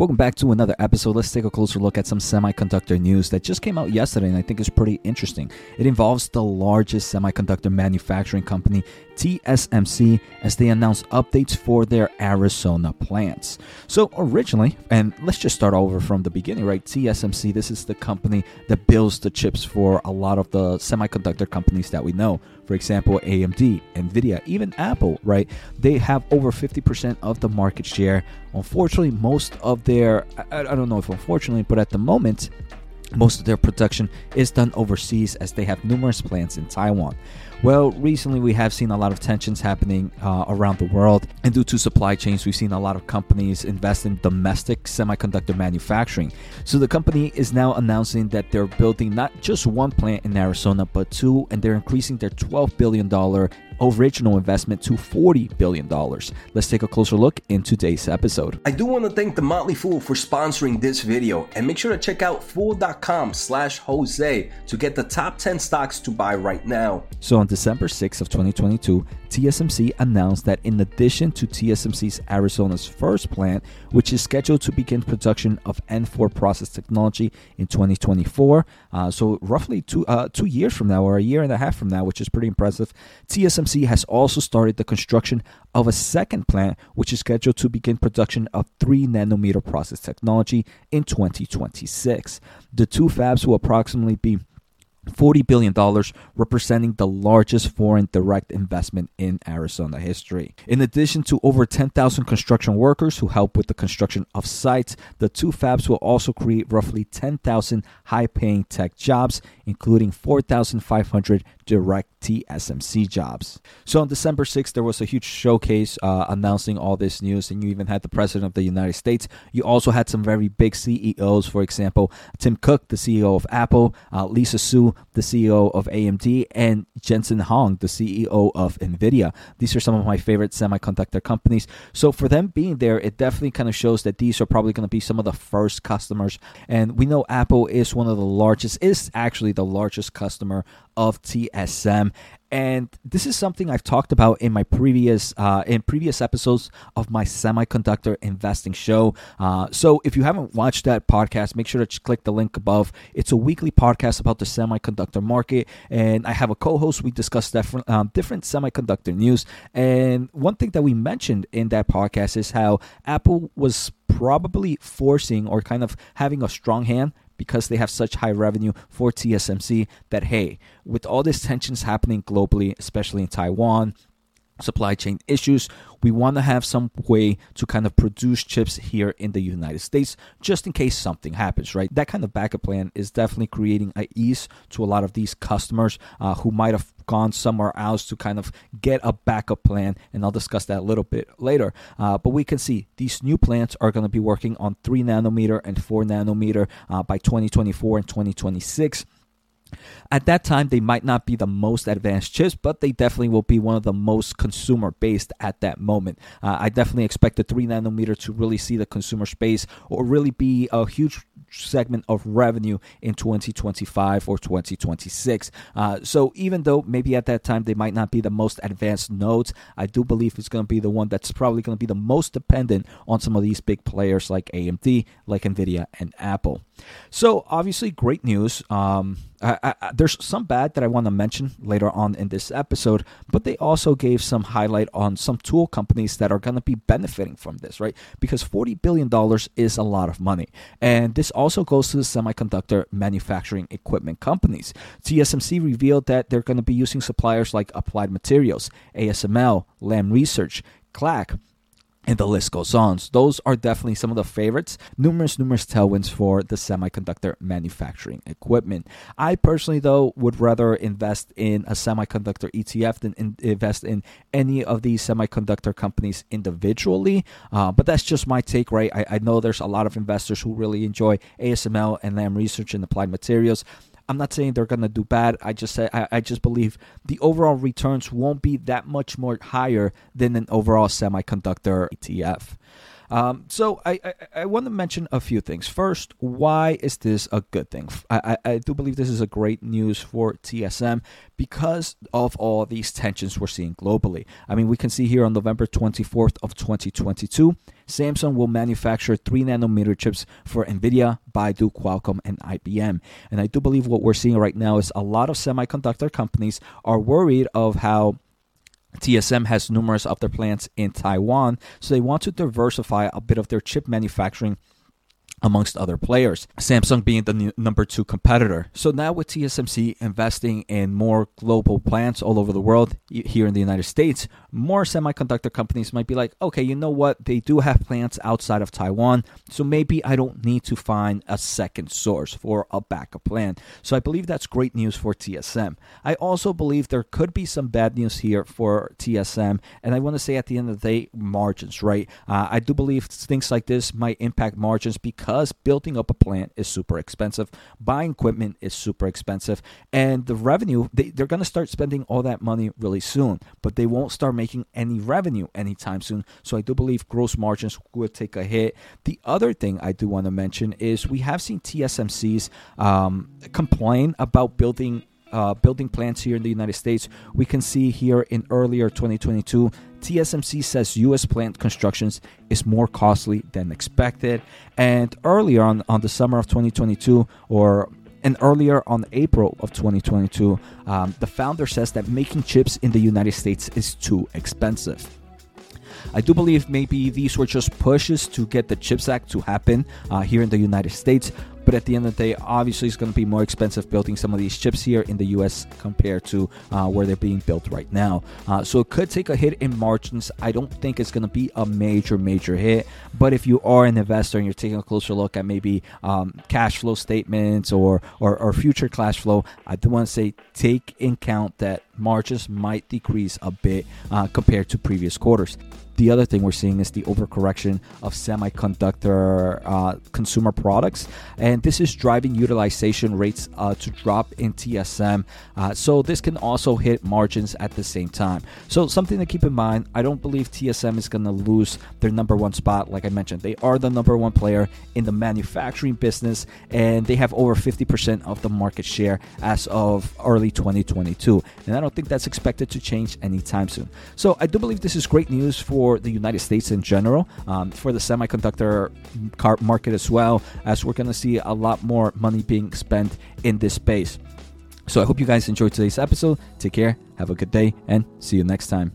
Welcome back to another episode. Let's take a closer look at some semiconductor news that just came out yesterday and I think is pretty interesting. It involves the largest semiconductor manufacturing company, TSMC, as they announce updates for their Arizona plants. So, originally, and let's just start over from the beginning, right? TSMC, this is the company that builds the chips for a lot of the semiconductor companies that we know. For example, AMD, Nvidia, even Apple, right? They have over 50% of the market share. Unfortunately, most of their, I, I don't know if unfortunately, but at the moment, most of their production is done overseas as they have numerous plants in Taiwan. Well, recently we have seen a lot of tensions happening uh, around the world, and due to supply chains, we've seen a lot of companies invest in domestic semiconductor manufacturing. So the company is now announcing that they're building not just one plant in Arizona, but two, and they're increasing their $12 billion original investment to $40 billion. Let's take a closer look in today's episode. I do want to thank The Motley Fool for sponsoring this video and make sure to check out fool.com slash Jose to get the top 10 stocks to buy right now. So on December 6th of 2022, TSMC announced that in addition to TSMC's Arizona's first plant, which is scheduled to begin production of N4 process technology in 2024, uh, so roughly two uh, two years from now or a year and a half from now, which is pretty impressive, TSMC has also started the construction of a second plant, which is scheduled to begin production of 3 nanometer process technology in 2026. The two fabs will approximately be $40 billion, representing the largest foreign direct investment in Arizona history. In addition to over 10,000 construction workers who help with the construction of sites, the two fabs will also create roughly 10,000 high paying tech jobs, including 4,500 direct TSMC jobs. So on December 6th, there was a huge showcase uh, announcing all this news, and you even had the President of the United States. You also had some very big CEOs, for example, Tim Cook, the CEO of Apple, uh, Lisa Su, the CEO of AMD, and Jensen Huang, the CEO of NVIDIA. These are some of my favorite semiconductor companies. So for them being there, it definitely kind of shows that these are probably going to be some of the first customers. And we know Apple is one of the largest, is actually the largest customer of TSM. And this is something I've talked about in my previous uh, in previous episodes of my semiconductor investing show. Uh, so if you haven't watched that podcast, make sure to click the link above. It's a weekly podcast about the semiconductor market, and I have a co-host. We discuss different um, different semiconductor news. And one thing that we mentioned in that podcast is how Apple was probably forcing or kind of having a strong hand because they have such high revenue for TSMC that hey, with all these tensions happening globally, especially in Taiwan, supply chain issues. We want to have some way to kind of produce chips here in the United States just in case something happens, right? That kind of backup plan is definitely creating a ease to a lot of these customers uh, who might have gone somewhere else to kind of get a backup plan. And I'll discuss that a little bit later. Uh, but we can see these new plants are going to be working on 3 nanometer and 4 nanometer uh, by 2024 and 2026. At that time, they might not be the most advanced chips, but they definitely will be one of the most consumer based at that moment. Uh, I definitely expect the 3 nanometer to really see the consumer space or really be a huge segment of revenue in 2025 or 2026. Uh, so even though maybe at that time they might not be the most advanced nodes, I do believe it's going to be the one that's probably going to be the most dependent on some of these big players like AMD, like Nvidia, and Apple. So obviously, great news. Um, I, I, there's some bad that I want to mention later on in this episode, but they also gave some highlight on some tool companies that are going to be benefiting from this, right? Because $40 billion is a lot of money. And this also goes to the semiconductor manufacturing equipment companies. TSMC revealed that they're going to be using suppliers like Applied Materials, ASML, Lam Research, KLAC, and the list goes on. So those are definitely some of the favorites. Numerous, numerous tailwinds for the semiconductor manufacturing equipment. I personally, though, would rather invest in a semiconductor ETF than in, invest in any of these semiconductor companies individually. Uh, but that's just my take, right? I, I know there's a lot of investors who really enjoy ASML and Lam Research and Applied Materials. I'm not saying they're gonna do bad. I just say I, I, just believe the overall returns won't be that much more higher than an overall semiconductor ETF. Um, so I, I, I want to mention a few things. First, why is this a good thing? I, I, I do believe this is a great news for TSM because of all these tensions we're seeing globally. I mean, we can see here on November 24th of 2022, Samsung will manufacture 3 nanometer chips for Nvidia, Baidu, Qualcomm, and IBM. And I do believe what we're seeing right now is a lot of semiconductor companies are worried of how TSM has numerous of their plants in Taiwan, so they want to diversify a bit of their chip manufacturing amongst other players, Samsung being the n- number two competitor. So now with TSMC investing in more global plants all over the world, here in the United States, more semiconductor companies might be like, okay, you know what? They do have plants outside of Taiwan, so maybe I don't need to find a second source for a backup plan. So I believe that's great news for TSM. I also believe there could be some bad news here for TSM, and I want to say at the end of the day, margins, right? Uh, I do believe things like this might impact margins because because building up a plant is super expensive, buying equipment is super expensive, and the revenue, they, they're going to start spending all that money really soon, but they won't start making any revenue anytime soon. So I do believe gross margins would take a hit. The other thing I do want to mention is we have seen TSMCs um, complain about building uh, building plants here in the United States. We can see here in earlier 2022, TSMC says U.S. plant constructions is more costly than expected. And earlier on, on the summer of 2022, or and earlier on April of 2022, um, the founder says that making chips in the United States is too expensive. I do believe maybe these were just pushes to get the CHIPS Act to happen uh, here in the United States. But at the end of the day, obviously, it's going to be more expensive building some of these chips here in the US compared to uh, where they're being built right now. Uh, so it could take a hit in margins. I don't think it's going to be a major, major hit. But if you are an investor and you're taking a closer look at maybe um, cash flow statements or, or, or future cash flow, I do want to say take in count that margins might decrease a bit uh, compared to previous quarters. The other thing we're seeing is the overcorrection of semiconductor uh, consumer products, and this is driving utilization rates uh, to drop in TSM. Uh, so this can also hit margins at the same time. So something to keep in mind. I don't believe TSM is going to lose their number one spot. Like I mentioned, they are the number one player in the manufacturing business, and they have over 50% of the market share as of early 2022. And I don't think that's expected to change anytime soon. So I do believe this is great news for for the United States in general, um, for the semiconductor car market as well, as we're going to see a lot more money being spent in this space. So I hope you guys enjoyed today's episode. Take care, have a good day, and see you next time.